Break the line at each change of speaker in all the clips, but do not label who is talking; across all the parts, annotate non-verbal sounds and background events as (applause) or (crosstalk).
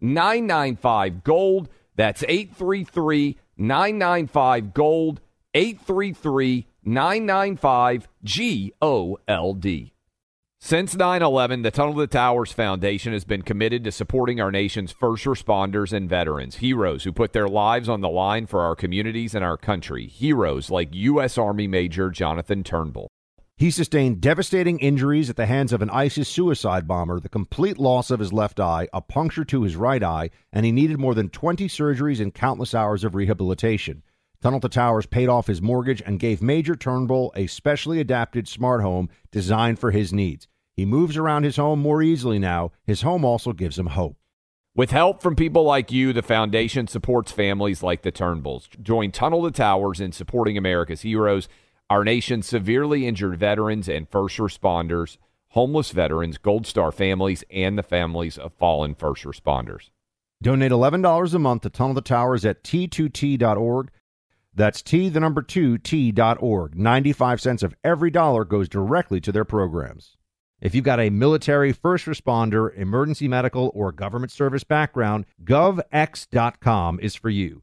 995 Gold. That's 833 995 Gold. 833 995 G O L D. Since 9 11, the Tunnel to the Towers Foundation has been committed to supporting our nation's first responders and veterans, heroes who put their lives on the line for our communities and our country, heroes like U.S. Army Major Jonathan Turnbull.
He sustained devastating injuries at the hands of an ISIS suicide bomber, the complete loss of his left eye, a puncture to his right eye, and he needed more than 20 surgeries and countless hours of rehabilitation. Tunnel to Towers paid off his mortgage and gave Major Turnbull a specially adapted smart home designed for his needs. He moves around his home more easily now. His home also gives him hope.
With help from people like you, the foundation supports families like the Turnbulls. Join Tunnel to Towers in supporting America's heroes, our nation's severely injured veterans and first responders, homeless veterans, Gold Star families, and the families of fallen first responders.
Donate $11 a month to Tunnel to Towers at t2t.org. That's T, the number two, T.org. 95 cents of every dollar goes directly to their programs. If you've got a military, first responder, emergency medical, or government service background, govx.com is for you.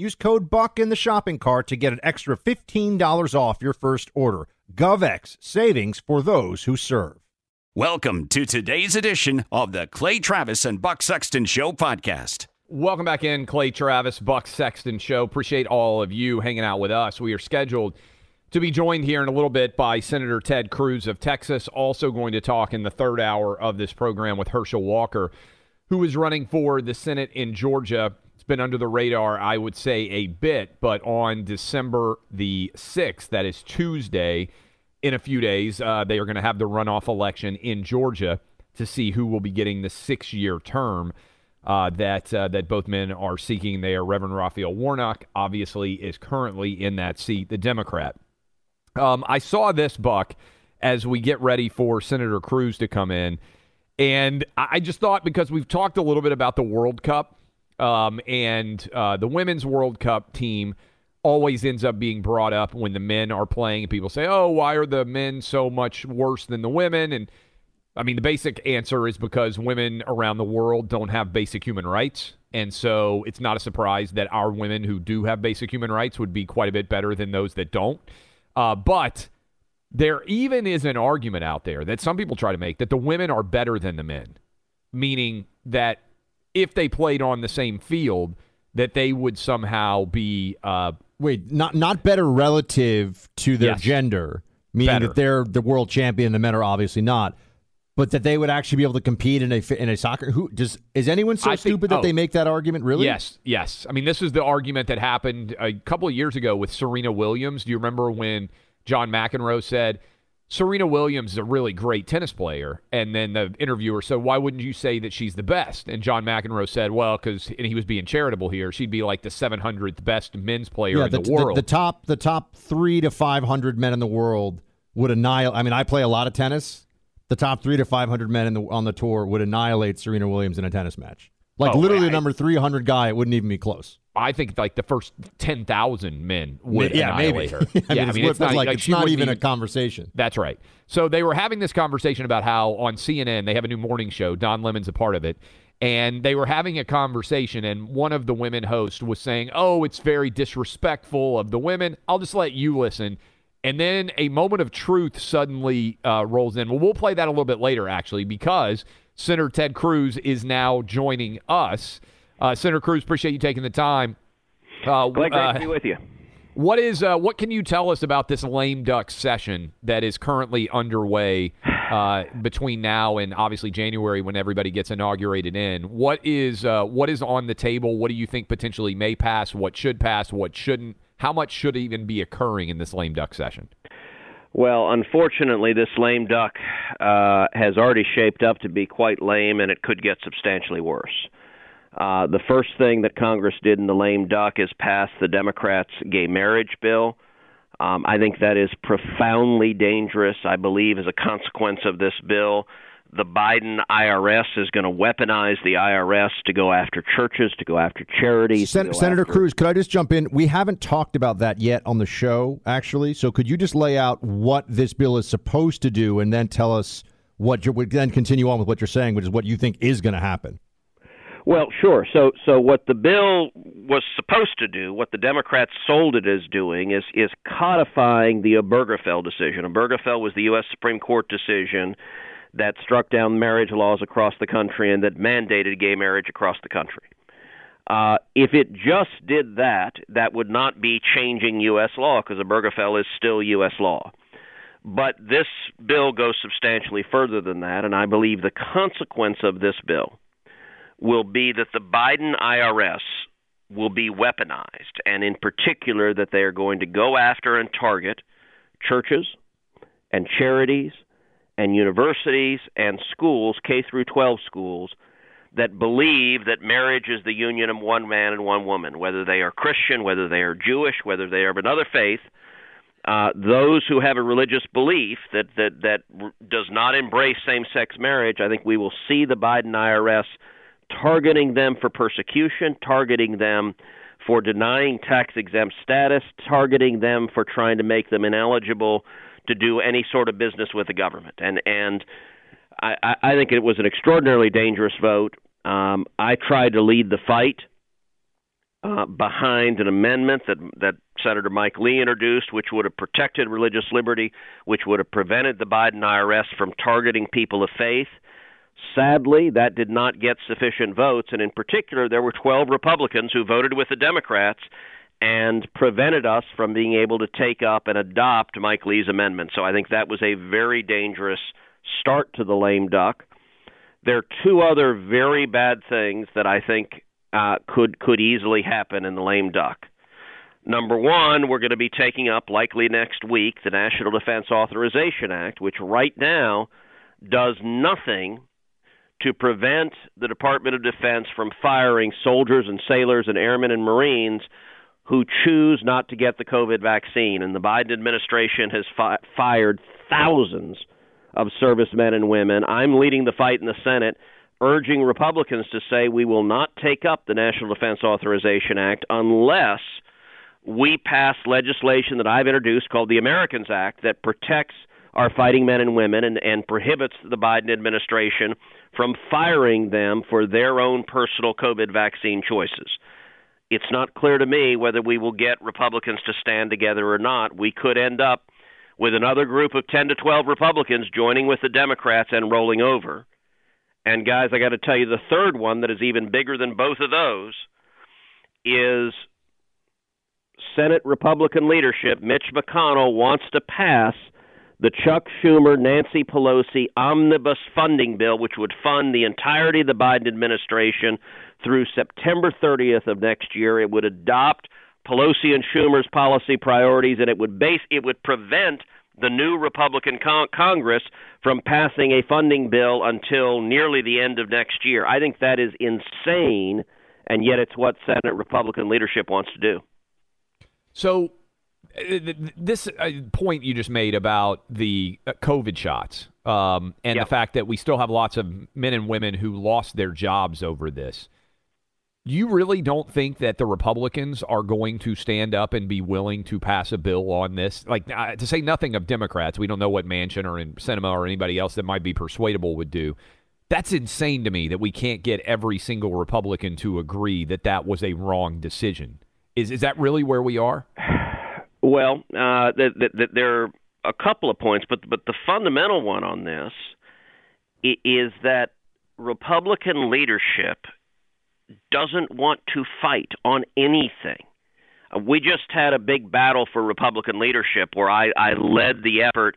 Use code BUCK in the shopping cart to get an extra $15 off your first order. GovX, savings for those who serve.
Welcome to today's edition of the Clay Travis and Buck Sexton Show podcast.
Welcome back in, Clay Travis, Buck Sexton Show. Appreciate all of you hanging out with us. We are scheduled to be joined here in a little bit by Senator Ted Cruz of Texas. Also going to talk in the third hour of this program with Herschel Walker, who is running for the Senate in Georgia been under the radar, I would say, a bit. But on December the 6th, that is Tuesday, in a few days, uh, they are going to have the runoff election in Georgia to see who will be getting the six year term. Uh, that uh, that both men are seeking there. Reverend Raphael Warnock obviously is currently in that seat, the Democrat. Um, I saw this buck as we get ready for Senator Cruz to come in, and I just thought because we've talked a little bit about the World Cup um, and uh, the women's World Cup team always ends up being brought up when the men are playing. And people say, oh, why are the men so much worse than the women? And I mean, the basic answer is because women around the world don't have basic human rights. And so it's not a surprise that our women who do have basic human rights would be quite a bit better than those that don't. Uh, but there even is an argument out there that some people try to make that the women are better than the men, meaning that if they played on the same field, that they would somehow be. Uh,
Wait, not not better relative to their yes. gender, meaning better. that they're the world champion. The men are obviously not, but that they would actually be able to compete in a in a soccer. Who does is anyone so I stupid think, that oh, they make that argument? Really?
Yes, yes. I mean, this is the argument that happened a couple of years ago with Serena Williams. Do you remember when John McEnroe said? Serena Williams is a really great tennis player. And then the interviewer said, Why wouldn't you say that she's the best? And John McEnroe said, Well, because, and he was being charitable here, she'd be like the 700th best men's player yeah, in the, the world.
The, the, top, the top three to 500 men in the world would annihilate. I mean, I play a lot of tennis. The top three to 500 men the, on the tour would annihilate Serena Williams in a tennis match. Like oh, literally, I, number 300 guy, it wouldn't even be close.
I think like the first ten thousand men would yeah, annihilate
maybe. her. I yeah, mean, I mean, it's, not like, like it's not even be, a conversation.
That's right. So they were having this conversation about how on CNN they have a new morning show. Don Lemon's a part of it, and they were having a conversation, and one of the women hosts was saying, "Oh, it's very disrespectful of the women." I'll just let you listen. And then a moment of truth suddenly uh, rolls in. Well, we'll play that a little bit later, actually, because Senator Ted Cruz is now joining us. Uh, Senator Cruz, appreciate you taking the time.
Uh, great uh, to be with you.
What is uh, what can you tell us about this lame duck session that is currently underway uh, between now and obviously January when everybody gets inaugurated in? What is uh, what is on the table? What do you think potentially may pass? What should pass? What shouldn't? How much should even be occurring in this lame duck session?
Well, unfortunately, this lame duck uh, has already shaped up to be quite lame, and it could get substantially worse. Uh, the first thing that Congress did in the lame duck is pass the Democrats' gay marriage bill. Um, I think that is profoundly dangerous. I believe, as a consequence of this bill, the Biden IRS is going to weaponize the IRS to go after churches, to go after charities.
Sen-
go
Senator
after...
Cruz, could I just jump in? We haven't talked about that yet on the show, actually. So could you just lay out what this bill is supposed to do, and then tell us what you would then continue on with what you're saying, which is what you think is going to happen?
Well, sure. So, so what the bill was supposed to do, what the Democrats sold it as doing, is is codifying the Obergefell decision. Obergefell was the U.S. Supreme Court decision that struck down marriage laws across the country and that mandated gay marriage across the country. Uh, if it just did that, that would not be changing U.S. law because Obergefell is still U.S. law. But this bill goes substantially further than that, and I believe the consequence of this bill will be that the Biden IRS will be weaponized, and in particular, that they are going to go after and target churches and charities and universities and schools, K through 12 schools, that believe that marriage is the union of one man and one woman, whether they are Christian, whether they are Jewish, whether they are of another faith. Uh, those who have a religious belief that that that does not embrace same-sex marriage, I think we will see the Biden IRS targeting them for persecution, targeting them for denying tax-exempt status, targeting them for trying to make them ineligible to do any sort of business with the government. And and I, I think it was an extraordinarily dangerous vote. Um, I tried to lead the fight uh, behind an amendment that that Senator Mike Lee introduced, which would have protected religious liberty, which would have prevented the Biden IRS from targeting people of faith. Sadly, that did not get sufficient votes, and in particular, there were 12 Republicans who voted with the Democrats and prevented us from being able to take up and adopt Mike Lee's amendment. So I think that was a very dangerous start to the lame duck. There are two other very bad things that I think uh, could could easily happen in the lame duck. Number one, we're going to be taking up likely next week the National Defense Authorization Act, which right now does nothing to prevent the Department of Defense from firing soldiers and sailors and airmen and Marines who choose not to get the COVID vaccine. And the Biden administration has fi- fired thousands of servicemen and women. I'm leading the fight in the Senate, urging Republicans to say we will not take up the National Defense Authorization Act unless we pass legislation that I've introduced called the Americans Act that protects our fighting men and women and, and prohibits the Biden administration from firing them for their own personal COVID vaccine choices it's not clear to me whether we will get Republicans to stand together or not. We could end up with another group of 10 to 12 Republicans joining with the Democrats and rolling over. And guys, I got to tell you, the third one that is even bigger than both of those is Senate Republican leadership. Mitch McConnell wants to pass the Chuck Schumer, Nancy Pelosi omnibus funding bill, which would fund the entirety of the Biden administration through September 30th of next year. It would adopt Pelosi and Schumer's policy priorities, and it would base it would prevent the new Republican con- Congress from passing a funding bill until nearly the end of next year. I think that is insane, and yet it's what Senate Republican leadership wants to do.
So, uh, this uh, point you just made about the uh, COVID shots um, and yep. the fact that we still have lots of men and women who lost their jobs over this you really don't think that the Republicans are going to stand up and be willing to pass a bill on this? Like, uh, to say nothing of Democrats, we don't know what Manchin or Sinema or anybody else that might be persuadable would do. That's insane to me that we can't get every single Republican to agree that that was a wrong decision. Is is that really where we are?
Well, uh, th- th- th- there are a couple of points, but but the fundamental one on this is that Republican leadership doesn't want to fight on anything. Uh, we just had a big battle for Republican leadership where I, I led the effort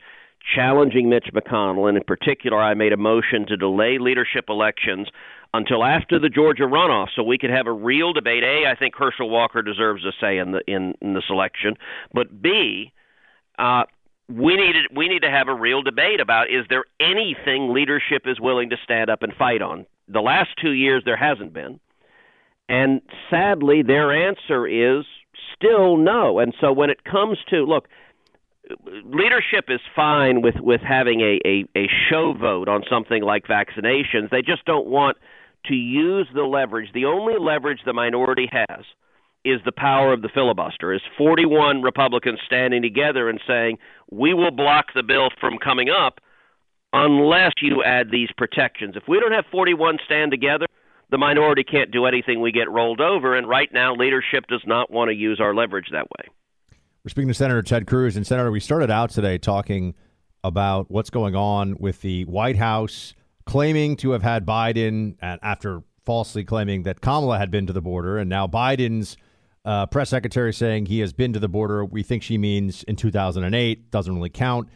challenging Mitch McConnell, and in particular, I made a motion to delay leadership elections until after the Georgia runoff, so we could have a real debate. A, I think Herschel Walker deserves a say in the in, in this election, but B, uh, we need we need to have a real debate about is there anything leadership is willing to stand up and fight on. The last two years there hasn't been, and sadly, their answer is still no. And so when it comes to look leadership is fine with with having a, a a show vote on something like vaccinations. They just don't want to use the leverage. The only leverage the minority has is the power of the filibuster. Is 41 Republicans standing together and saying, "We will block the bill from coming up unless you add these protections." If we don't have 41 stand together, the minority can't do anything. We get rolled over, and right now leadership does not want to use our leverage that way.
We're speaking to Senator Ted Cruz. And, Senator, we started out today talking about what's going on with the White House claiming to have had Biden after falsely claiming that Kamala had been to the border. And now Biden's uh, press secretary saying he has been to the border. We think she means in 2008. Doesn't really count.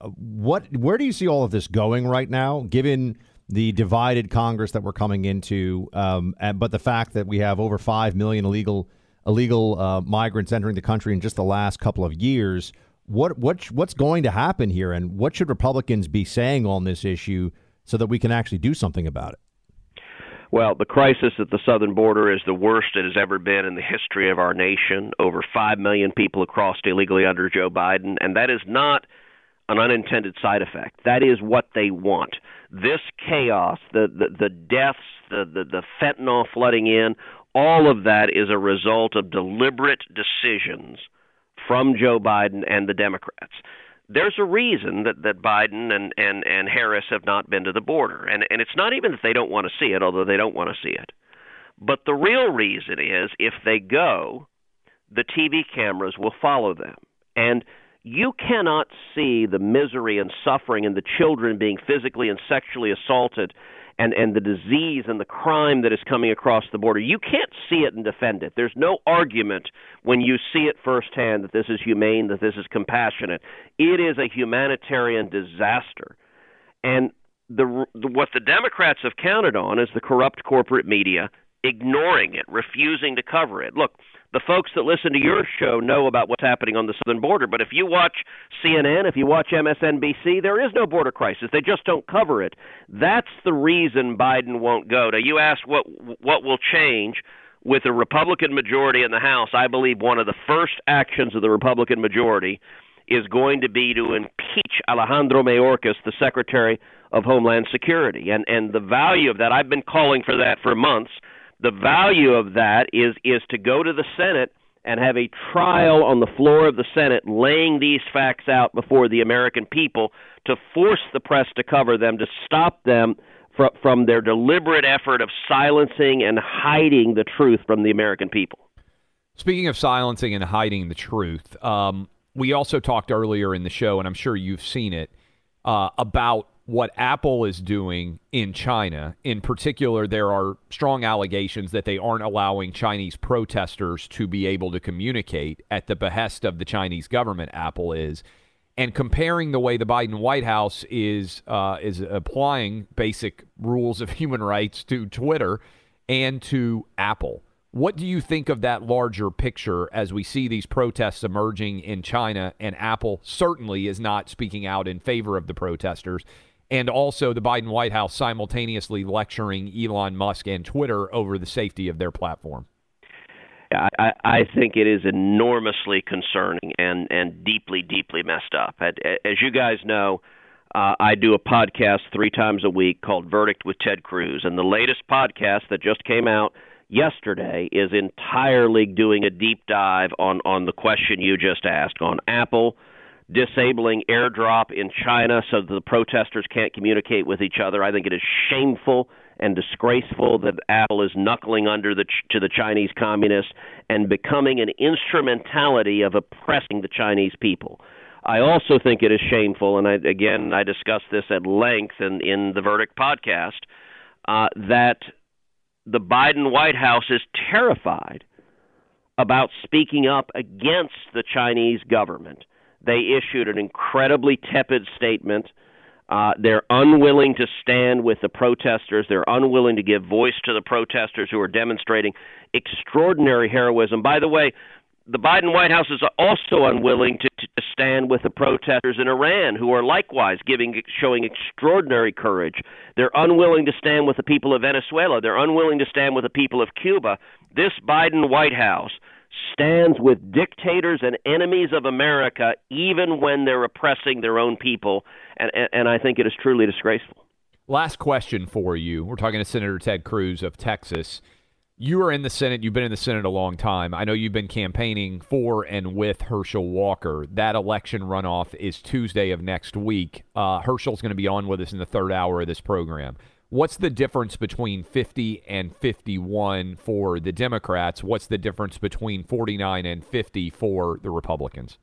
Uh, what? Where do you see all of this going right now, given the divided Congress that we're coming into, um, and, but the fact that we have over 5 million illegal – illegal uh, migrants entering the country in just the last couple of years. What what what's going to happen here, and what should Republicans be saying on this issue so that we can actually do something about it?
Well, the crisis at the southern border is the worst it has ever been in the history of our nation. Over 5 million people crossed illegally under Joe Biden, and that is not an unintended side effect. That is what they want. This chaos, the the, the deaths, the, the the fentanyl flooding in, all of that is a result of deliberate decisions from Joe Biden and the Democrats. There's a reason that, that Biden and, and, and Harris have not been to the border. And, and it's not even that they don't want to see it, although they don't want to see it. But the real reason is if they go, the TV cameras will follow them. And you cannot see the misery and suffering and the children being physically and sexually assaulted and and the disease and the crime that is coming across the border. You can't see it and defend it. There's no argument when you see it firsthand that this is humane, that this is compassionate. It is a humanitarian disaster. And the, the what the Democrats have counted on is the corrupt corporate media ignoring it, refusing to cover it. Look, the folks that listen to your show know about what's happening on the southern border. But if you watch CNN, if you watch MSNBC, there is no border crisis. They just don't cover it. That's the reason Biden won't go. Now, you asked what what will change with a Republican majority in the House. I believe one of the first actions of the Republican majority is going to be to impeach Alejandro Mayorkas, the Secretary of Homeland Security, and and the value of that. I've been calling for that for months the value of that is is to go to the Senate and have a trial on the floor of the Senate laying these facts out before the American people to force the press to cover them to stop them from from their deliberate effort of silencing and hiding the truth from the American people.
Speaking of silencing and hiding the truth, um, we also talked earlier in the show, and I'm sure you've seen it, uh, about what Apple is doing in China. In particular, there are strong allegations that they aren't allowing Chinese protesters to be able to communicate at the behest of the Chinese government. Apple is, and comparing the way the Biden White House is uh, is applying basic rules of (laughs) human rights to Twitter and to Apple. What do you think of that larger picture as we see these protests emerging in China and Apple certainly is not speaking out in favor of the protesters? And also the Biden White House simultaneously lecturing Elon Musk and Twitter over the safety of their platform?
I, I think it is enormously concerning and, and deeply, deeply messed up. As you guys know, uh, I do a podcast three times a week called Verdict with Ted Cruz, and the latest podcast that just came out yesterday is entirely doing a deep dive on on the question you just asked on Apple disabling airdrop in China so that the protesters can't communicate with each other. I think it is shameful and disgraceful that Apple is knuckling under the, to the Chinese communists and becoming an instrumentality of oppressing the Chinese people. I also think it is shameful, and I, again, I discussed this at length in, in the Verdict podcast, uh, that the Biden White House is terrified about speaking up against the Chinese government. They issued an incredibly tepid statement. Uh, they're unwilling to stand with the protesters. They're unwilling to give voice to the protesters who are demonstrating extraordinary heroism. By the way, the Biden White House is also unwilling to, to stand with the protesters in Iran, who are likewise giving, showing extraordinary courage. They're unwilling to stand with the people of Venezuela. They're unwilling to stand with the people of Cuba. This Biden White House stands with dictators and enemies of America, even when they're oppressing their own people, and, and, and I think it is truly disgraceful.
Last question for you. We're talking to Senator Ted Cruz of Texas you are in the Senate. You've been in the Senate a long time. I know you've been campaigning for and with Herschel Walker. That election runoff is Tuesday of next week. Uh, Herschel's going to be on with us in the third hour of this program. What's the difference between 50 and 51 for the Democrats? What's the difference between 49 and 50 for the Republicans?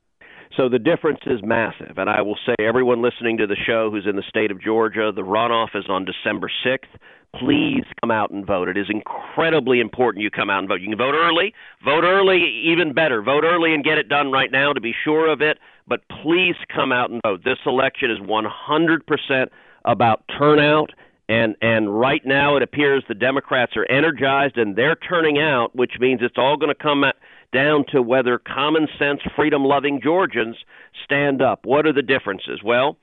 So the difference is massive. And I will say, everyone listening to the show who's in the state of Georgia, the runoff is on December 6th please come out and vote. It is incredibly important you come out and vote. You can vote early. Vote early, even better. Vote early and get it done right now to be sure of it. But please come out and vote. This election is 100% about turnout. And and right now it appears the Democrats are energized and they're turning out, which means it's all going to come down to whether common sense, freedom loving Georgians stand up. What are the differences? Well,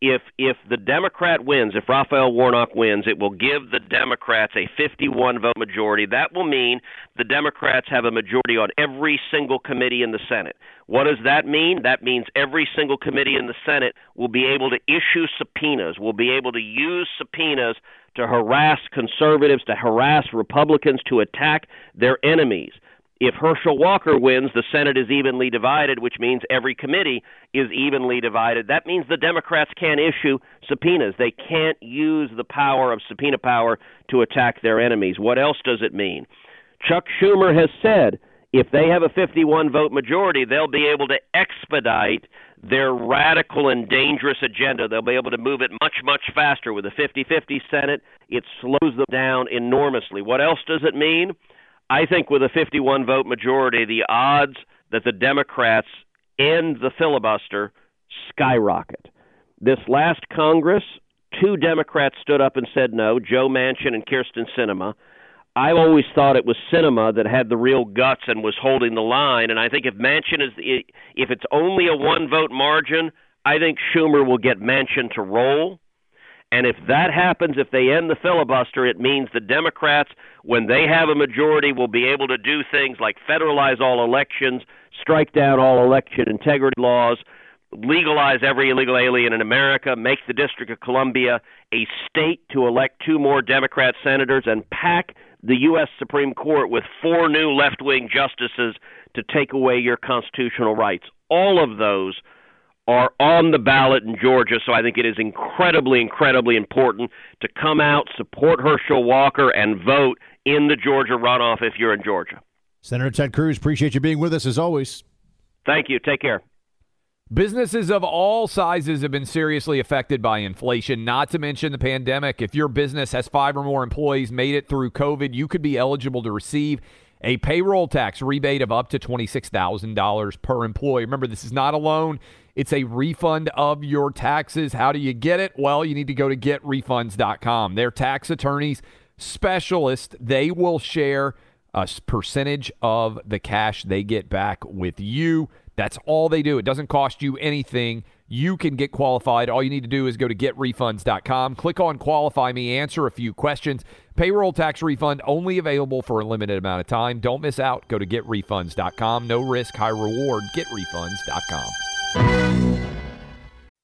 if if the Democrat wins, if Raphael Warnock wins, it will give the Democrats a 51 vote majority. That will mean the Democrats have a majority on every single committee in the Senate. What does that mean? That means every single committee in the Senate will be able to issue subpoenas, will be able to use subpoenas to harass conservatives, to harass Republicans, to attack their enemies if Herschel Walker wins, the Senate is evenly divided, which means every committee is evenly divided. That means the Democrats can't issue subpoenas. They can't use the power of subpoena power to attack their enemies. What else does it mean? Chuck Schumer has said if they have a 51 vote majority, they'll be able to expedite their radical and dangerous agenda. They'll be able to move it much, much faster. With a 50 50 Senate, it slows them down enormously. What else does it mean? I think with a 51 vote majority, the odds that the Democrats end the filibuster skyrocket. This last Congress, two Democrats stood up and said no Joe Manchin and Kyrsten Sinema. I always thought it was Sinema that had the real guts and was holding the line. And I think if Manchin is, if it's only a one vote margin, I think Schumer will get Manchin to roll. And if that happens, if they end the filibuster, it means the Democrats, when they have a majority, will be able to do things like federalize all elections, strike down all election integrity laws, legalize every illegal alien in America, make the District of Columbia a state to elect two more Democrat senators, and pack the U.S. Supreme Court with four new left wing justices to take away your constitutional rights. All of those are on the ballot in Georgia, so I think it is incredibly, incredibly important to come out, support Herschel Walker, and vote in the Georgia runoff if you're in Georgia.
Senator Ted Cruz, appreciate you being with us as always.
Thank you. Take care.
Businesses of all sizes have been seriously affected by inflation, not to mention the pandemic. If your business has five or more employees made it through COVID, you could be eligible to receive a payroll tax rebate of up to $26,000 per employee. Remember, this is not a loan, it's a refund of your taxes. How do you get it? Well, you need to go to getrefunds.com. Their tax attorneys, specialists, they will share a percentage of the cash they get back with you. That's all they do. It doesn't cost you anything. You can get qualified. All you need to do is go to getrefunds.com, click on qualify me, answer a few questions. Payroll tax refund only available for a limited amount of time. Don't miss out. Go to getrefunds.com. No risk, high reward. Getrefunds.com.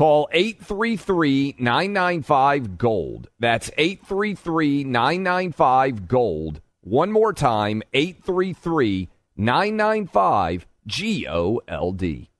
Call 833 995 Gold. That's 833 995 Gold. One more time 833 995 G O L D.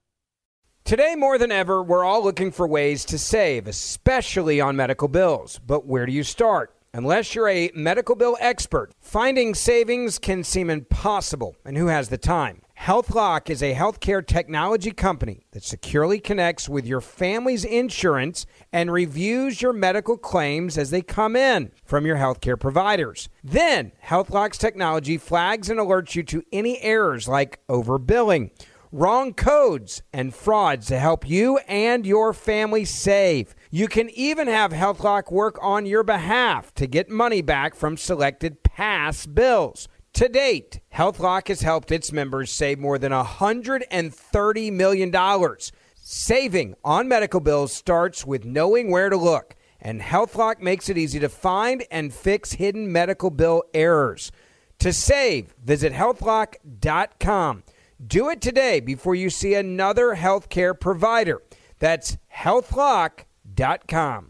Today, more than ever, we're all looking for ways to save, especially on medical bills. But where do you start? Unless you're a medical bill expert, finding savings can seem impossible, and who has the time? HealthLock is a healthcare technology company that securely connects with your family's insurance and reviews your medical claims as they come in from your healthcare providers. Then, HealthLock's technology flags and alerts you to any errors like overbilling, wrong codes, and frauds to help you and your family save. You can even have HealthLock work on your behalf to get money back from selected past bills. To date, HealthLock has helped its members save more than $130 million. Saving on medical bills starts with knowing where to look, and HealthLock makes it easy to find and fix hidden medical bill errors. To save, visit healthlock.com. Do it today before you see another healthcare provider. That's healthlock.com.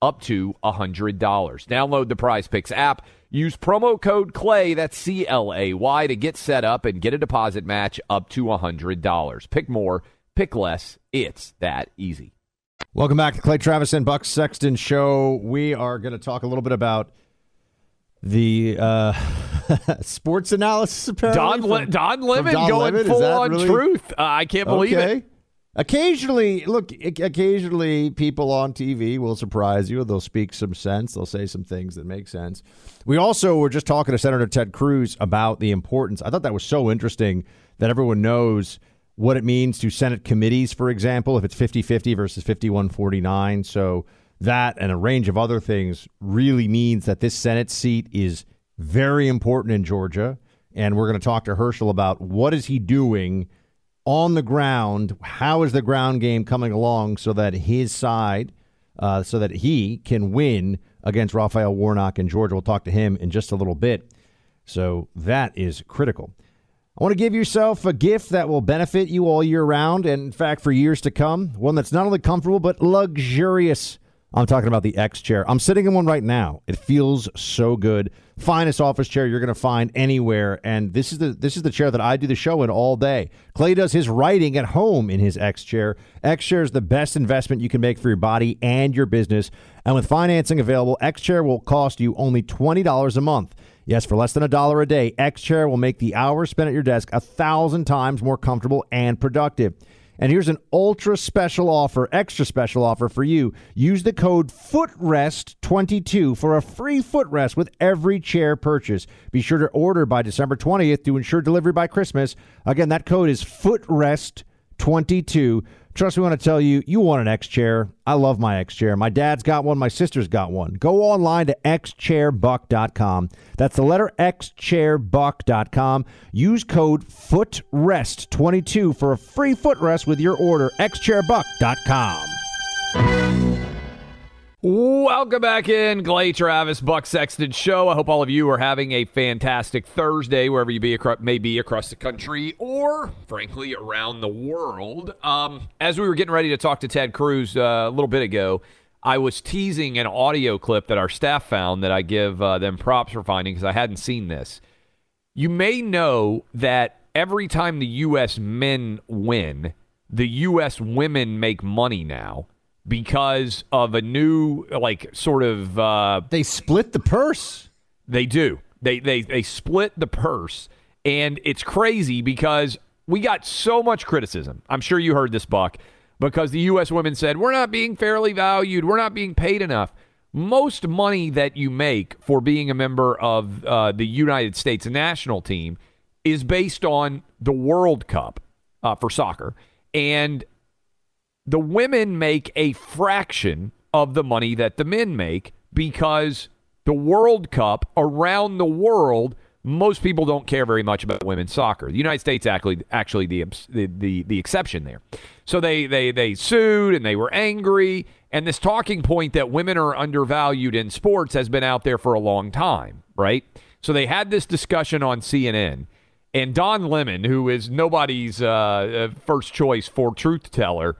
up to $100. Download the Prize Picks app. Use promo code CLAY, that's C L A Y, to get set up and get a deposit match up to $100. Pick more, pick less. It's that easy.
Welcome back to Clay Travis and Buck Sexton Show. We are going to talk a little bit about the uh, (laughs) sports analysis. Apparently,
Don,
from,
Li- Don Lemon
Don
going
Lemon?
Full on
really-
truth. Uh, I can't believe
okay.
it.
Occasionally, look, occasionally people on TV will surprise you. They'll speak some sense. They'll say some things that make sense. We also were just talking to Senator Ted Cruz about the importance. I thought that was so interesting that everyone knows what it means to Senate committees, for example, if it's 50 50 versus 51 49. So that and a range of other things really means that this Senate seat is very important in Georgia. And we're going to talk to Herschel about what is he doing on the ground. How is the ground game coming along so that his side, uh, so that he can win against Raphael Warnock in Georgia? We'll talk to him in just a little bit. So that is critical. I want to give yourself a gift that will benefit you all year round and, in fact, for years to come. One that's not only comfortable, but luxurious. I'm talking about the X chair. I'm sitting in one right now. It feels so good. Finest office chair you're going to find anywhere, and this is the this is the chair that I do the show in all day. Clay does his writing at home in his X chair. X chair is the best investment you can make for your body and your business. And with financing available, X chair will cost you only twenty dollars a month. Yes, for less than a dollar a day, X Chair will make the hours spent at your desk a thousand times more comfortable and productive. And here's an ultra special offer, extra special offer for you. Use the code FOOTREST22 for a free footrest with every chair purchase. Be sure to order by December 20th to ensure delivery by Christmas. Again, that code is FOOTREST22. Trust me when I tell you, you want an X chair. I love my X chair. My dad's got one, my sister's got one. Go online to xchairbuck.com. That's the letter xchairbuck.com. Use code FOOTREST22 for a free footrest with your order. xchairbuck.com.
Welcome back in, Clay Travis, Buck Sexton Show. I hope all of you are having a fantastic Thursday, wherever you be across, may be across the country or, frankly, around the world. Um, as we were getting ready to talk to Ted Cruz uh, a little bit ago, I was teasing an audio clip that our staff found that I give uh, them props for finding because I hadn't seen this. You may know that every time the U.S. men win, the U.S. women make money now because of a new like sort of uh,
They split the purse.
they do. They they they split the purse. And it's crazy because we got so much criticism. I'm sure you heard this buck because the us women said we're not being fairly valued. We're not being paid enough. Most money that you make for being a member of uh, the united states national team is based on the world cup uh, for soccer. And the women make a fraction of the money that the men make because the World Cup around the world, most people don't care very much about women's soccer. The United States actually actually the the the, the exception there. So they they they sued and they were angry. And this talking point that women are undervalued in sports has been out there for a long time, right? So they had this discussion on CNN. And Don Lemon, who is nobody's uh, uh, first choice for truth teller,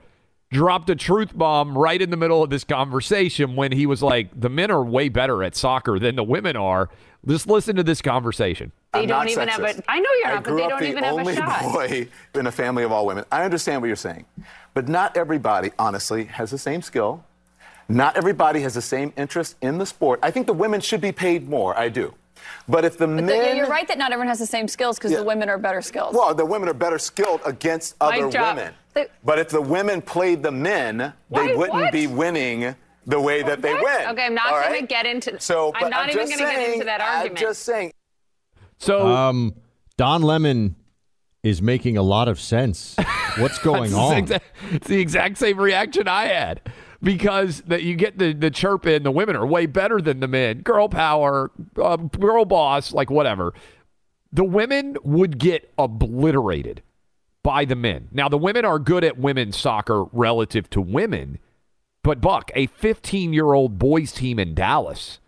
dropped a truth bomb right in the middle of this conversation when he was like, the men are way better at soccer than the women are. Just listen to this conversation.
They
I'm
don't
not
even have
sexist.
a. I know you're
I
not, but
grew
they
up
don't
the
even have a
only
shot. (laughs)
boy in a family of all women. I understand what you're saying, but not everybody, honestly, has the same skill. Not everybody has the same interest in the sport. I think the women should be paid more. I do. But if the
But the-
men,
you're right that not everyone has the same skills because
Yeah.
the women are better skilled.
well, the women are better skilled against other women.
The-
but if the women played the men,
Why-
they wouldn't
what?
be winning the way that they win.
Okay, I'm not
all
gonna get into-
So,
I'm
but
not even
just
gonna get
saying-
into that argument.
I'm just saying.
So
Um, Don Lemon is making a lot of sense. What's (laughs) going on?
the exact, it's the exact same reaction I had because that you get the, the chirp in the women are way better than the men. Girl power, uh, girl boss, like whatever. The women would get obliterated by the men. Now, the women are good at women's soccer relative to women, but Buck, a 15 year old boys team in Dallas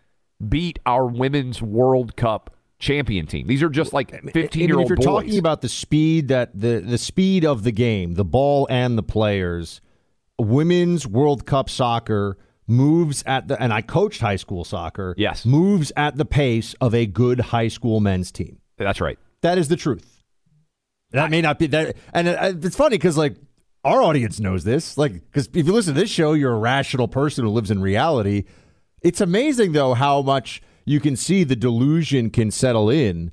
beat our women's World Cup champion team. These are just like 15 year old
if you're
boys.
talking about the speed that the the speed of the game, the ball and the players, women's World Cup soccer moves at the and I coached high school soccer.
Yes.
moves at the pace of a good high school men's team.
That's right.
That is the truth. That may not be that, and it's funny because like our audience knows this. Like, because if you listen to this show, you're a rational person who lives in reality. It's amazing though how much you can see the delusion can settle in,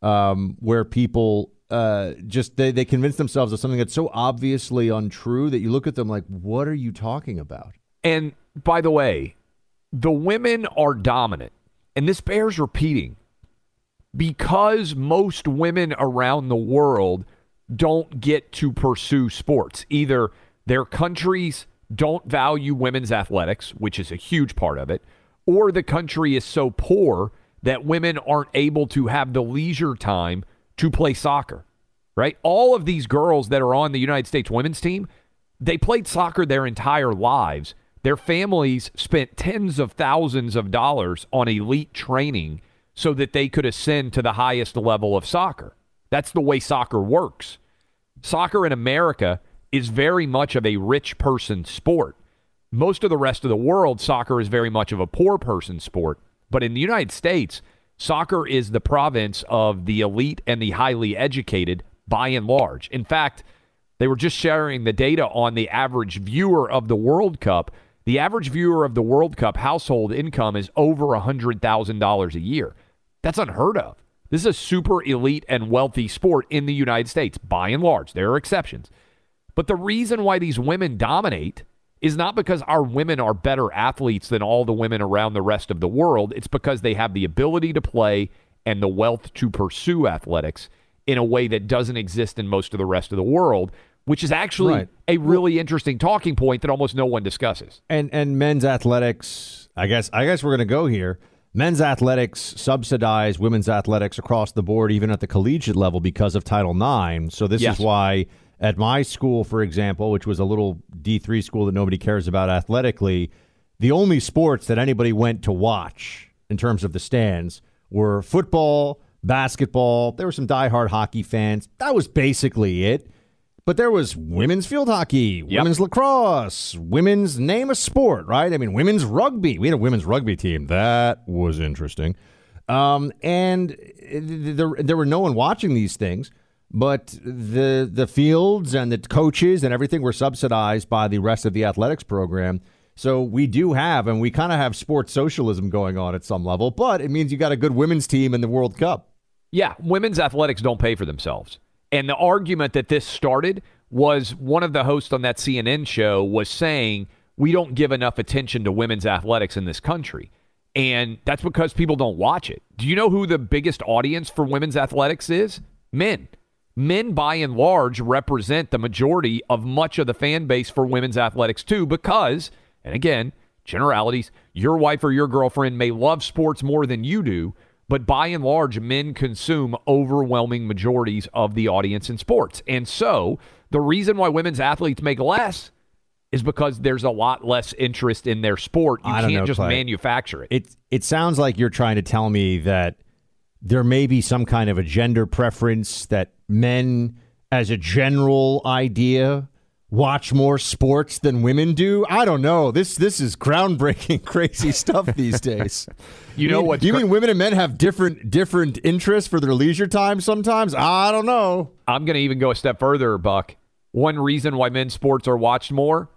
um, where people uh, just they they convince themselves of something that's so obviously untrue that you look at them like, what are you talking about?
And by the way, the women are dominant. And this bears repeating because most women around the world don't get to pursue sports. Either their countries don't value women's athletics, which is a huge part of it, or the country is so poor that women aren't able to have the leisure time to play soccer. Right? All of these girls that are on the United States women's team, they played soccer their entire lives. Their families spent tens of thousands of dollars on elite training so that they could ascend to the highest level of soccer. That's the way soccer works. Soccer in America is very much of a rich person sport. Most of the rest of the world, soccer is very much of a poor person sport. But in the United States, soccer is the province of the elite and the highly educated by and large. In fact, they were just sharing the data on the average viewer of the World Cup. The average viewer of the World Cup household income is over $100,000 a year. That's unheard of. This is a super elite and wealthy sport in the United States, by and large. There are exceptions. But the reason why these women dominate is not because our women are better athletes than all the women around the rest of the world. It's because they have the ability to play and the wealth to pursue athletics in a way that doesn't exist in most of the rest of the world, which is actually
Right.
a really interesting talking point that almost no one discusses.
and and men's athletics i guess i guess we're going to go here men's athletics subsidize women's athletics across the board even at the collegiate level because of title ix so this
Yes.
is why at my school for example which was a little d3 school that nobody cares about athletically the only sports that anybody went to watch in terms of the stands were football, basketball. There were some diehard hockey fans. That was basically it. But there was women's field hockey, women's lacrosse, women's name a sport, right? I mean, women's rugby. We had a women's rugby team. That was interesting. Um, and there, there were no one watching these things, but the the fields and the coaches and everything were subsidized by the rest of the athletics program. So we do have, and we kind of have sports socialism going on at some level, but it means you got a good women's team in the World Cup.
Yeah, women's athletics don't pay for themselves. And the argument that this started was one of the hosts on that CNN show was saying we don't give enough attention to women's athletics in this country. And that's because people don't watch it. Do you know who the biggest audience for women's athletics is? Men. Men, by and large, represent the majority of much of the fan base for women's athletics, too, because, and again, generalities, your wife or your girlfriend may love sports more than you do, but by and large, men consume overwhelming majorities of the audience in sports. And so the reason why women's athletes make less is because there's a lot less interest in their sport. You can't
know,
just
Clay.
manufacture it.
It it sounds like you're trying to tell me that there may be some kind of a gender preference that men, as a general idea, watch more sports than women do. I don't know. This this is groundbreaking, (laughs) crazy stuff these days. (laughs)
You know
mean,
what's
You
cra-
mean women and men have different different interests for their leisure time? Sometimes I don't know.
I'm going to even go a step further, Buck. One reason why men's sports are watched more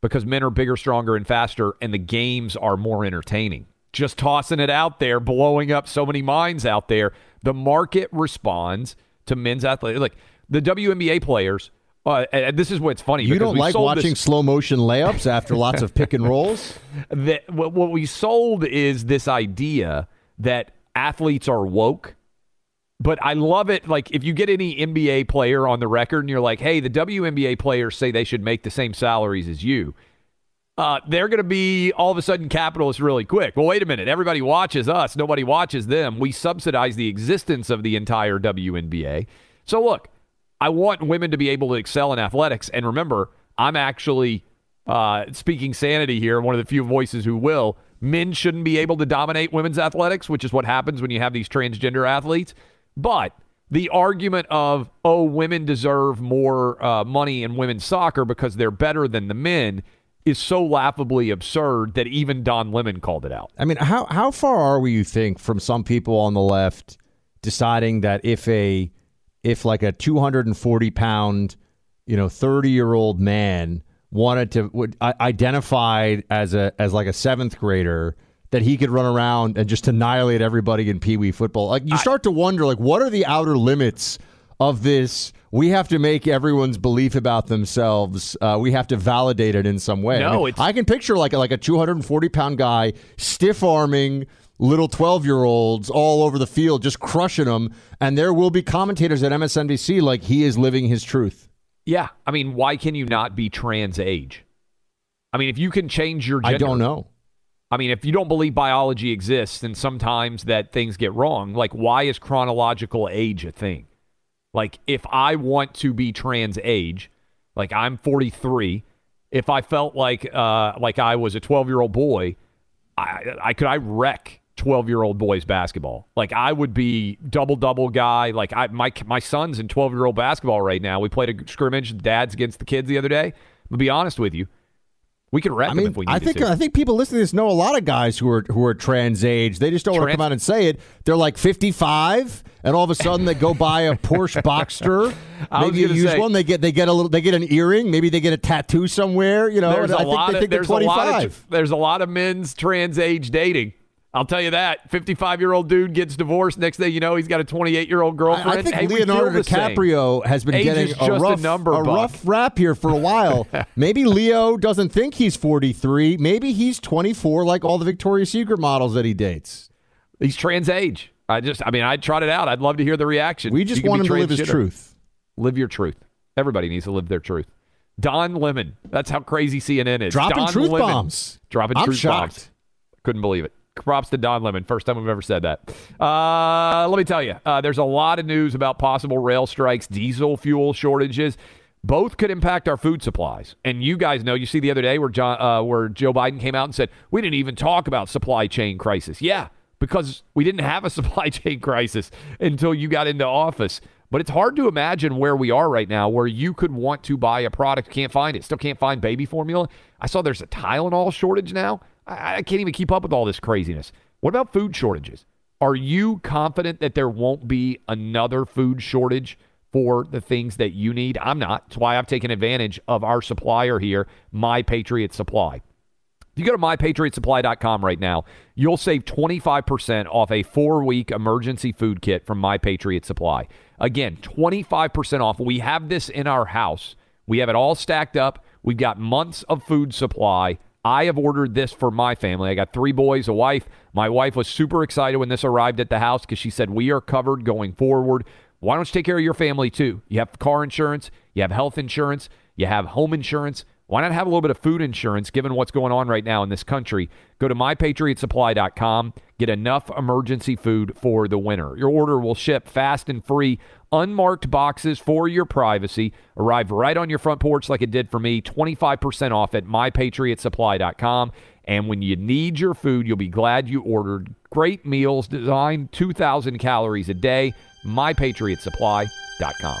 because men are bigger, stronger, and faster, and the games are more entertaining. Just tossing it out there, blowing up so many minds out there. The market responds to men's athletics. Like the WNBA players. Uh, and this is what's funny.
You don't like watching
this-
slow motion layups after lots of pick and rolls? (laughs)
that what, what we sold is this idea that athletes are woke. But I love it. Like, if you get any NBA player on the record and you're like, hey, the WNBA players say they should make the same salaries as you, uh, they're going to be all of a sudden capitalists really quick. Well, wait a minute. Everybody watches us, nobody watches them. We subsidize the existence of the entire WNBA. So, look, I want women to be able to excel in athletics. And remember, I'm actually uh, speaking sanity here, one of the few voices who will. Men shouldn't be able to dominate women's athletics, which is what happens when you have these transgender athletes. But the argument of, oh, women deserve more uh, money in women's soccer because they're better than the men is so laughably absurd that even Don Lemon called it out.
I mean, how how far are we? You think from some people on the left deciding that if a if like a two hundred and forty pound, you know, thirty year old man wanted to would identified as a as like a seventh grader that he could run around and just annihilate everybody in pee wee football. Like you start to wonder, like what are the outer limits of this? We have to make everyone's belief about themselves. Uh, we have to validate it in some way. I
No,
mean,
it's-
I can picture like a, like a 240 pound guy stiff arming little 12 year olds all over the field, just crushing them. And there will be commentators at MSNBC like he is living his truth.
Yeah. I mean, why can you not be trans age? I mean, if you can change your gender.
I don't know.
I mean, if you don't believe biology exists, then sometimes that things get wrong. Like, why is chronological age a thing? Like, if I want to be trans age, like I'm 43, if I felt like uh, like I was a 12 year old boy, I, I could I wreck 12 year old boys basketball. Like I would be double double guy. Like I my my son's in 12 year old basketball right now. We played a scrimmage, dads against the kids the other day. To be honest with you, we could wreck
I
them
mean,
if we needed
I think
to.
I think people listening to this know a lot of guys who are who are trans age. They just don't want to come out and say it. They're like 55, and all of a sudden they go buy a Porsche (laughs) Boxster. Maybe a used
say-
one. They get they get a little they get an earring. Maybe they get a tattoo somewhere. You know,
there's a
I think
lot
they
of
think they're
there's a lot
25.
of there's a lot of men's trans age dating. I'll tell you that. 55 year old dude gets divorced. Next thing you know, he's got a 28 year old girlfriend.
I, I think
Hey,
Leonardo. DiCaprio has been
Age
getting a
a
rough,
number, Buck.
rough rap here for a while. (laughs) Maybe Leo doesn't think he's 43. Maybe he's 24, like all the Victoria's Secret models that he dates.
He's trans age. I just, I mean, I'd trot it out. I'd love to hear the reaction.
We just want him to live his truth.
Live your truth. Everybody needs to live their truth. Don Lemon. That's how crazy CNN is.
Dropping
Don
truth
Lemon.
bombs.
Dropping
I'm
truth
shocked.
bombs. Couldn't believe it. Props to Don Lemon. First time we've ever said that. Uh, let me tell you, uh, there's a lot of news about possible rail strikes, diesel fuel shortages. both could impact our food supplies. And you guys know, you see the other day where John, uh, where Joe Biden came out and said we didn't even talk about supply chain crisis. Yeah, because we didn't have a (laughs) supply chain crisis until you got into office. But it's hard to imagine where we are right now, where you could want to buy a product, can't find it, still can't find baby formula. I saw there's a Tylenol shortage now. I, I can't even keep up with all this craziness. What about food shortages? Are you confident that there won't be another food shortage for the things that you need? I'm not. That's why I've taken advantage of our supplier here, My Patriot Supply. If you go to mypatriotsupply.com right now, you'll save 25% off a four week emergency food kit from My Patriot Supply. Again, 25% off. We have this in our house. We have it all stacked up. We've got months of food supply. I have ordered this for my family. I got three boys, a wife. My wife was super excited when this arrived at the house because she said, We are covered going forward. Why don't you take care of your family too? You have car insurance, you have health insurance, you have home insurance. Why not have a little bit of food insurance given what's going on right now in this country? Go to mypatriotsupply.com, get enough emergency food for the winter. Your order will ship fast and free, unmarked boxes for your privacy, arrive right on your front porch like it did for me, 25% off at mypatriotsupply.com. And when you need your food, you'll be glad you ordered. Great meals designed 2,000 calories a day, mypatriotsupply.com.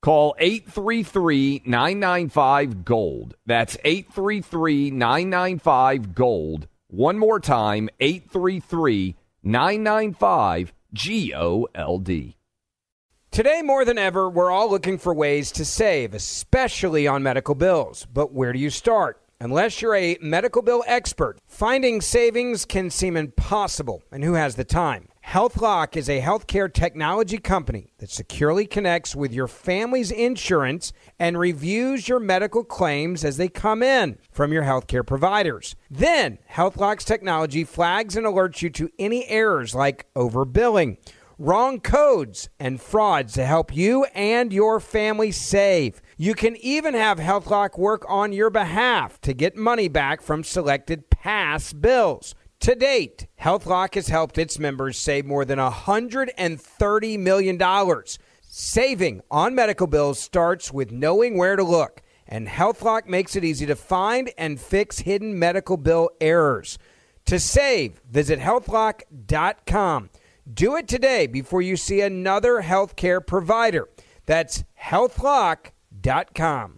Call 833 995 Gold. That's 833 995 Gold. One more time 833 995 G O L D.
Today, more than ever, we're all looking for ways to save, especially on medical bills. But where do you start? Unless you're a medical bill expert, finding savings can seem impossible. And who has the time? HealthLock is a healthcare technology company that securely connects with your family's insurance and reviews your medical claims as they come in from your healthcare providers. Then, HealthLock's technology flags and alerts you to any errors like overbilling, wrong codes, and frauds to help you and your family save. You can even have HealthLock work on your behalf to get money back from selected past bills. To date, HealthLock has helped its members save more than $130 million. Saving on medical bills starts with knowing where to look, and HealthLock makes it easy to find and fix hidden medical bill errors. To save, visit healthlock.com. Do it today before you see another healthcare provider. That's healthlock.com.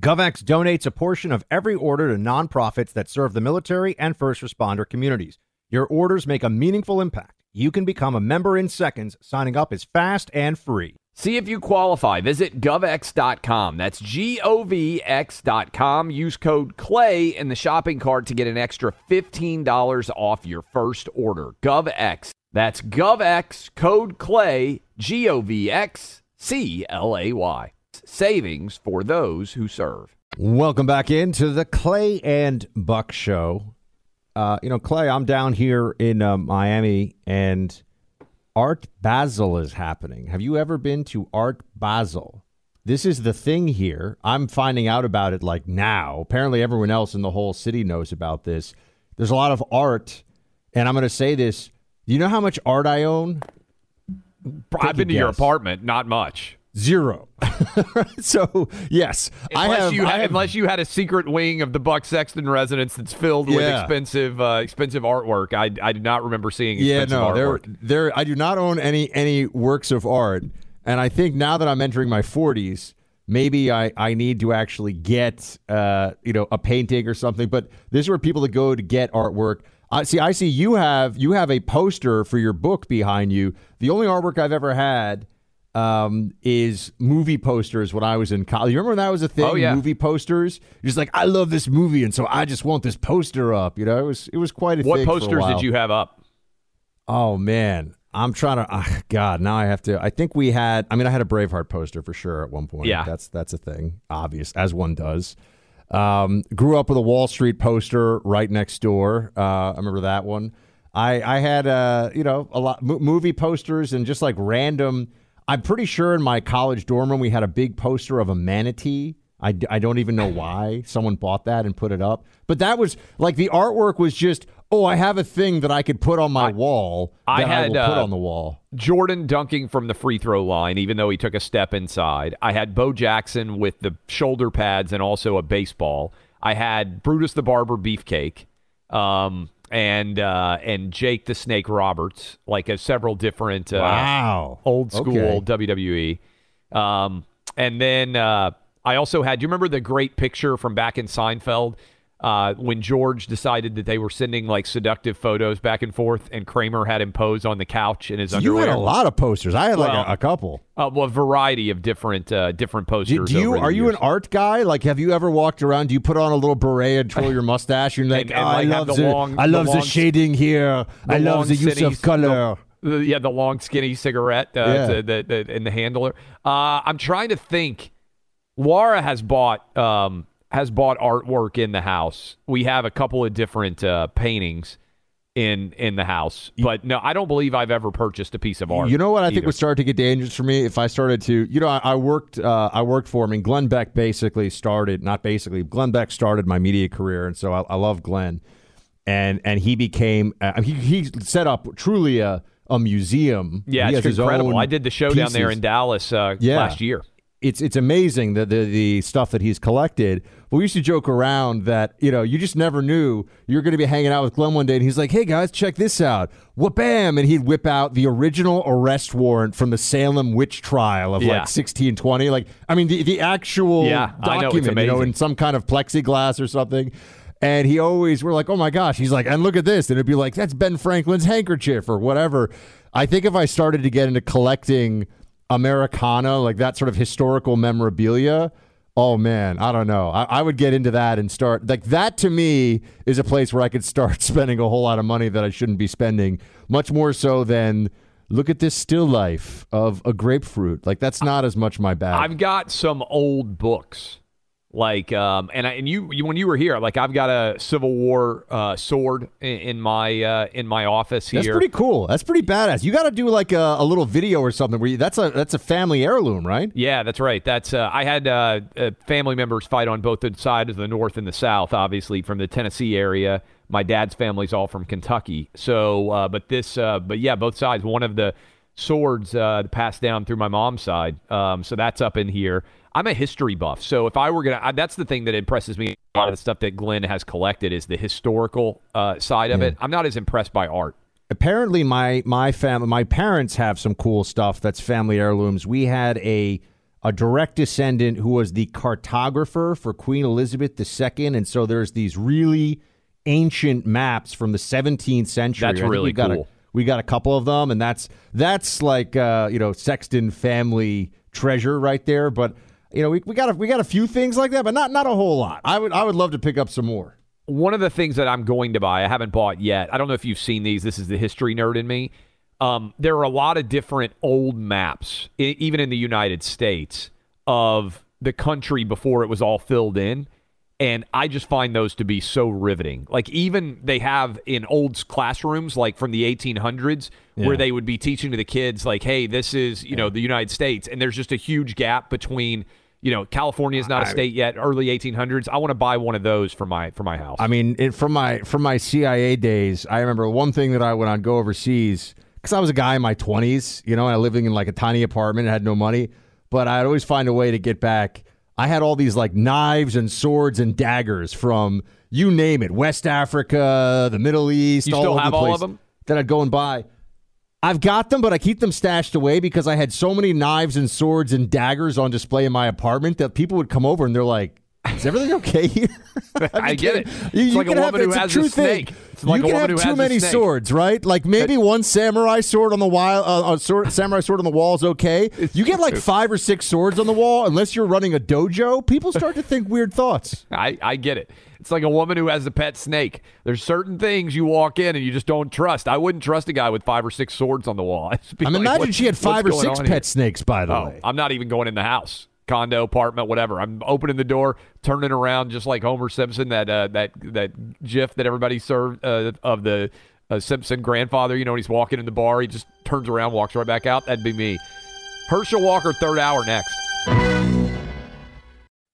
GovX donates a portion of every order to nonprofits that serve the military and first responder communities. Your orders make a meaningful impact. You can become a member in seconds. Signing up is fast and free.
See if you qualify. Visit govx.com. That's G O V X.com. Use code CLAY in the shopping cart to get an extra $15 off your first order. GovX. That's GovX, code CLAY, G O V X C L A Y savings for those who serve.
Welcome back into the Clay and Buck Show. Uh, you know, Clay, I'm down here in uh, Miami, and Art Basel is happening. Have you ever been to Art Basel? this is the thing here. I'm finding out about it like now. Apparently, everyone else in the whole city knows about this. There's a lot of art, and I'm going to say this. Do you know how much art I own?
I've been to your apartment, not much.
Zero. (laughs) so yes, I
Unless
have.
you
I
had,
have-
unless you had a secret wing of the Buck Sexton residence that's filled with expensive uh, expensive artwork. I, I do not remember seeing
yeah, no, there, there. I do not own any any works of art, and I think now that I'm entering my 40s, maybe I I need to actually get uh you know a painting or something. But this is where people that go to get artwork. I see. I see. You have you have a poster for your book behind you. The only artwork I've ever had. Um, is movie posters when I was in college. You remember when that was a thing?
Oh, yeah.
movie posters. You're just like, I love this movie, and so I just want this poster up. You know, it was it was quite a
What
a
posters
while.
did you have up?
Oh man, I'm trying to. ah, God, now I have to. I think we had. I mean, I had a Braveheart poster for sure at one point.
Yeah.
that's that's a thing. Obvious, as one does. Um, grew up with a Wall Street poster right next door. Uh, I remember that one. I I had uh you know a lot mo- movie posters and just like random. I'm pretty sure in my college dorm room we had a big poster of a manatee. I, I don't even know why someone bought that and put it up. But that was like the artwork was just, oh, I have a thing that I could put on my wall
I
that I,
had,
put
uh,
on the wall.
Jordan dunking from the free throw line, even though he took a step inside. I had Bo Jackson with the shoulder pads and also a baseball. I had Brutus the Barber beefcake, um, and uh, and Jake the Snake Roberts, like uh, several different uh,
Wow.
old school
Okay.
WWE. Um, and then uh, I also had. Do you remember the great picture from back in Seinfeld uh, when George decided that they were sending like seductive photos back and forth, and Kramer had him pose on the couch in his underwear.
You had a lot of posters. I had like
Well,
a, a couple.
Uh, well, a variety of different uh, different posters.
Do, do you are you
years.
an art guy? Like, have you ever walked around? Do you put on a little beret and twirl your mustache? You're like,
And- and,
"Oh,
like,
I love
the
the,
long-
I love the,
long-
shading here. I love the use of color.
The, the- yeah, the long skinny cigarette uh,
Yeah.
to the, the, and the handler. Uh, I'm trying to think. Laura has bought um, has bought artwork in the house. We have a couple of different uh, paintings in in the house, but no, I don't believe I've ever purchased a piece of art.
You know what I think would start to get dangerous for me if I started to, you know, I, I worked, uh, I worked for him, and Glenn Beck basically started, not basically, Glenn Beck started my media career, and so I, I love Glenn, and and he became, uh, he he set up truly a a museum.
Yeah,
he
it's
his
incredible. I did the show down there in Dallas uh,
Yeah.
last year.
It's it's amazing the, the the stuff that he's collected. But we used to joke around that you know you just never knew you're going to be hanging out with Glenn one day, and he's like, "Hey guys, check this out!" Whoop bam, and he'd whip out the original arrest warrant from the Salem witch trial of
Yeah.
like 1620. Like, I mean, the the actual
Yeah, I know,
document, you know, in some kind of plexiglass or something. And he always, we're like, oh my gosh. He's like, and look at this. And it'd be like, that's Ben Franklin's handkerchief or whatever. I think if I started to get into collecting Americana, like that sort of historical memorabilia, oh man, I don't know. I, I would get into that and start, like, that to me is a place where I could start (laughs) spending a whole lot of money that I shouldn't be spending, much more so than. Look at this still life of a grapefruit. Like that's not as much my bag.
I've got some old books, like, um, and I, and you, you when you were here, like I've got a Civil War uh, sword in, in my uh, in my office here.
That's pretty cool. That's pretty badass. You got to do like a, a little video or something where you, that's a that's a family heirloom, right?
Yeah, that's right. That's uh, I had uh, uh, family members fight on both the sides of the North and the South, obviously from the Tennessee area. My dad's family's all from Kentucky, so uh, but this, uh, but yeah, both sides. One of the swords uh, passed down through my mom's side, um, so that's up in here. I'm a history buff, so if I were gonna, I, that's the thing that impresses me. A lot of the stuff that Glenn has collected is the historical uh, side of it. I'm not as impressed by art.
Apparently, my my family, my parents have some cool stuff that's family heirlooms. We had a a direct descendant who was the cartographer for Queen Elizabeth II, and so there's these really ancient maps from the 17th century.
That's really cool.
A, we got a couple of them, and that's that's like uh, you know Sexton family treasure right there. But you know we, we got a, we got a few things like that, but not not a whole lot. I would I would love to pick up some more.
one of the things that I'm going to buy, I haven't bought yet. I don't know if you've seen these. This is the history nerd in me. Um, there are a lot of different old maps, e- even in the United States, of the country before it was all filled in. And I just find those to be so riveting. Like even they have in old classrooms, like from the 1800s,
Yeah.
where they would be teaching to the kids, like, "Hey, this is you know the United States," and there's just a huge gap between. You know, California is not a state yet. Early 1800s. I want to buy one of those for my for my house.
I mean, it, from my from my CIA days, I remember one thing that I when I'd go overseas because I was a guy in my twenties, you know, and I living in like a tiny apartment, and had no money, but I'd always find a way to get back. I had all these like knives and swords and daggers from you name it, West Africa, the Middle East.
You
all over
have
the
all of them?
that I'd go and buy. I've got them, but I keep them stashed away because I had so many knives and swords and daggers on display in my apartment that people would come over and they're like, "Is everything okay here?" (laughs)
I get it.
You,
It's
you
like a
can have,
woman who has
a
a
thing.
snake. Like
you can
woman
have too many swords, right? Like maybe one samurai sword on the wall, uh, a sword, samurai sword on the wall is okay. (laughs) You get like five or six swords on the wall, unless you're running a dojo. People start to think weird thoughts. (laughs)
I, I get it. It's like a woman who has a pet snake. There's certain things you walk in and you just don't trust. I wouldn't trust a guy with five or six swords on the wall.
Mean,
like,
imagine she had five or six pet
here?
snakes. By the
Oh,
way,
I'm not even going in the house, condo, apartment, whatever. I'm opening the door, turning around, just like Homer Simpson. That uh, that that GIF that everybody served uh, of the uh, Simpson grandfather. You know, when he's walking in the bar, he just turns around, walks right back out. That'd be me. Herschel Walker, third hour next.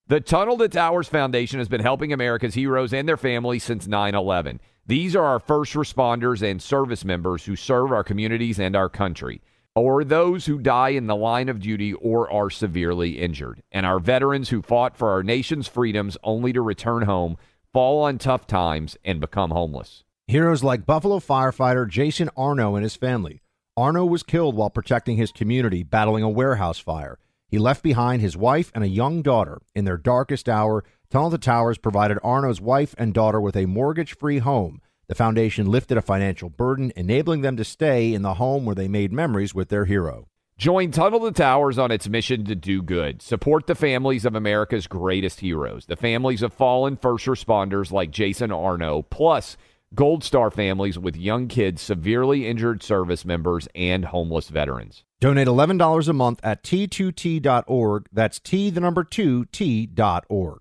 The Tunnel to Towers Foundation has been helping America's heroes and their families since 9 11. These are our first responders and service members who serve our communities and our country, or those who die in the line of duty or are severely injured, and our veterans who fought for our nation's freedoms only to return home, fall on tough times, and become homeless.
Heroes like Buffalo firefighter Jason Arno and his family. Arno was killed while protecting his community battling a warehouse fire. He left behind his wife and a young daughter. In their darkest hour, Tunnel to Towers provided Arno's wife and daughter with a mortgage free home. The foundation lifted a financial burden, enabling them to stay in the home where they made memories with their hero.
Join Tunnel to Towers on its mission to do good. Support the families of America's greatest heroes, the families of fallen first responders like Jason Arno, plus Gold Star families with young kids, severely injured service members, and homeless veterans.
Donate $11 a month at t2t.org. That's T, the number 2, T.org.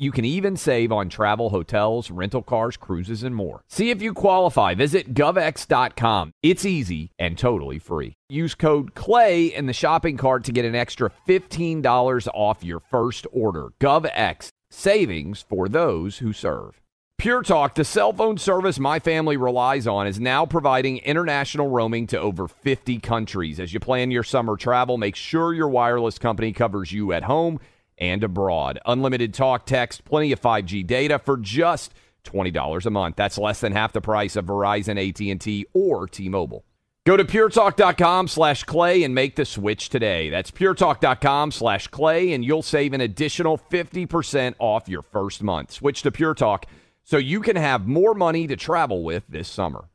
You can even save on travel, hotels, rental cars, cruises, and more. See if you qualify. Visit GovX.com. It's easy and totally free. Use code CLAY in the shopping cart to get an extra $15 off your first order. GovX. Savings for those who serve. Pure Talk, the cell phone service my family relies on, is now providing international roaming to over 50 countries. As you plan your summer travel, make sure your wireless company covers you at home and abroad. Unlimited talk, text, plenty of 5G data for just $20 a month. That's less than half the price of Verizon, AT&T, or T-Mobile. Go to puretalk.com slash clay and make the switch today. That's puretalk.com slash clay, and you'll save an additional 50% off your first month. Switch to Pure Talk so you can have more money to travel with this summer.